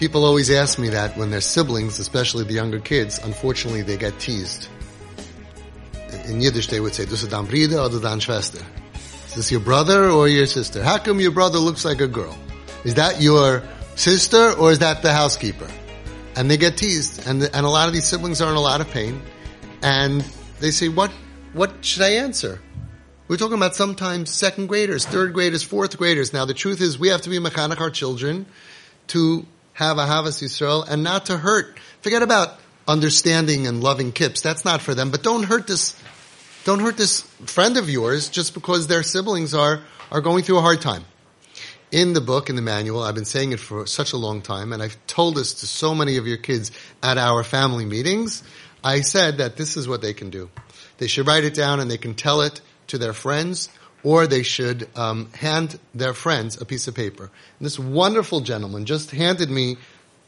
People always ask me that when their siblings, especially the younger kids, unfortunately they get teased. In Yiddish they would say, "Dus dan brida oder dan schwester." Is this your brother or your sister? How come your brother looks like a girl? Is that your sister or is that the housekeeper? And they get teased, and and a lot of these siblings are in a lot of pain, and they say, "What what should I answer?" We're talking about sometimes second graders, third graders, fourth graders. Now the truth is, we have to be mechanech our children to have a Havas Yisrael and not to hurt. Forget about understanding and loving kips. That's not for them. But don't hurt this, don't hurt this friend of yours just because their siblings are, are going through a hard time. In the book, in the manual, I've been saying it for such a long time, and I've told this to so many of your kids at our family meetings. I said that this is what they can do. They should write it down and they can tell it to their friends or they should um, hand their friends a piece of paper. And this wonderful gentleman just handed me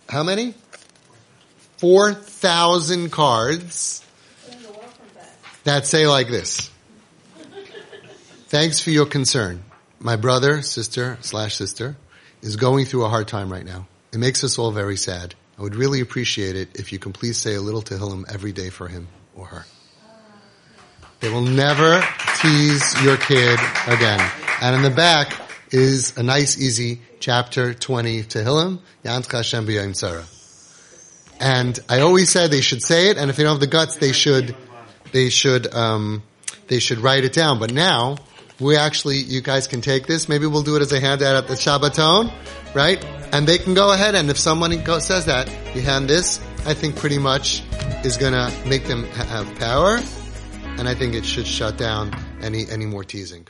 how many? Four thousand cards that say like this. Thanks for your concern. My brother, sister, slash sister, is going through a hard time right now. It makes us all very sad. I would really appreciate it if you can please say a little Tehillim every day for him or her. They will never tease your kid again. And in the back is a nice, easy chapter 20 Tehillim, Yant Hashem B'Yom Tzara. And I always said they should say it, and if they don't have the guts, they should, they should, um, they should write it down. But now, we actually, you guys can take this. Maybe we'll do it as a handout at the Shabbaton, right? And they can go ahead, and if someone says that, you hand this, I think pretty much is gonna make them have power and I think it should shut down any any more teasing.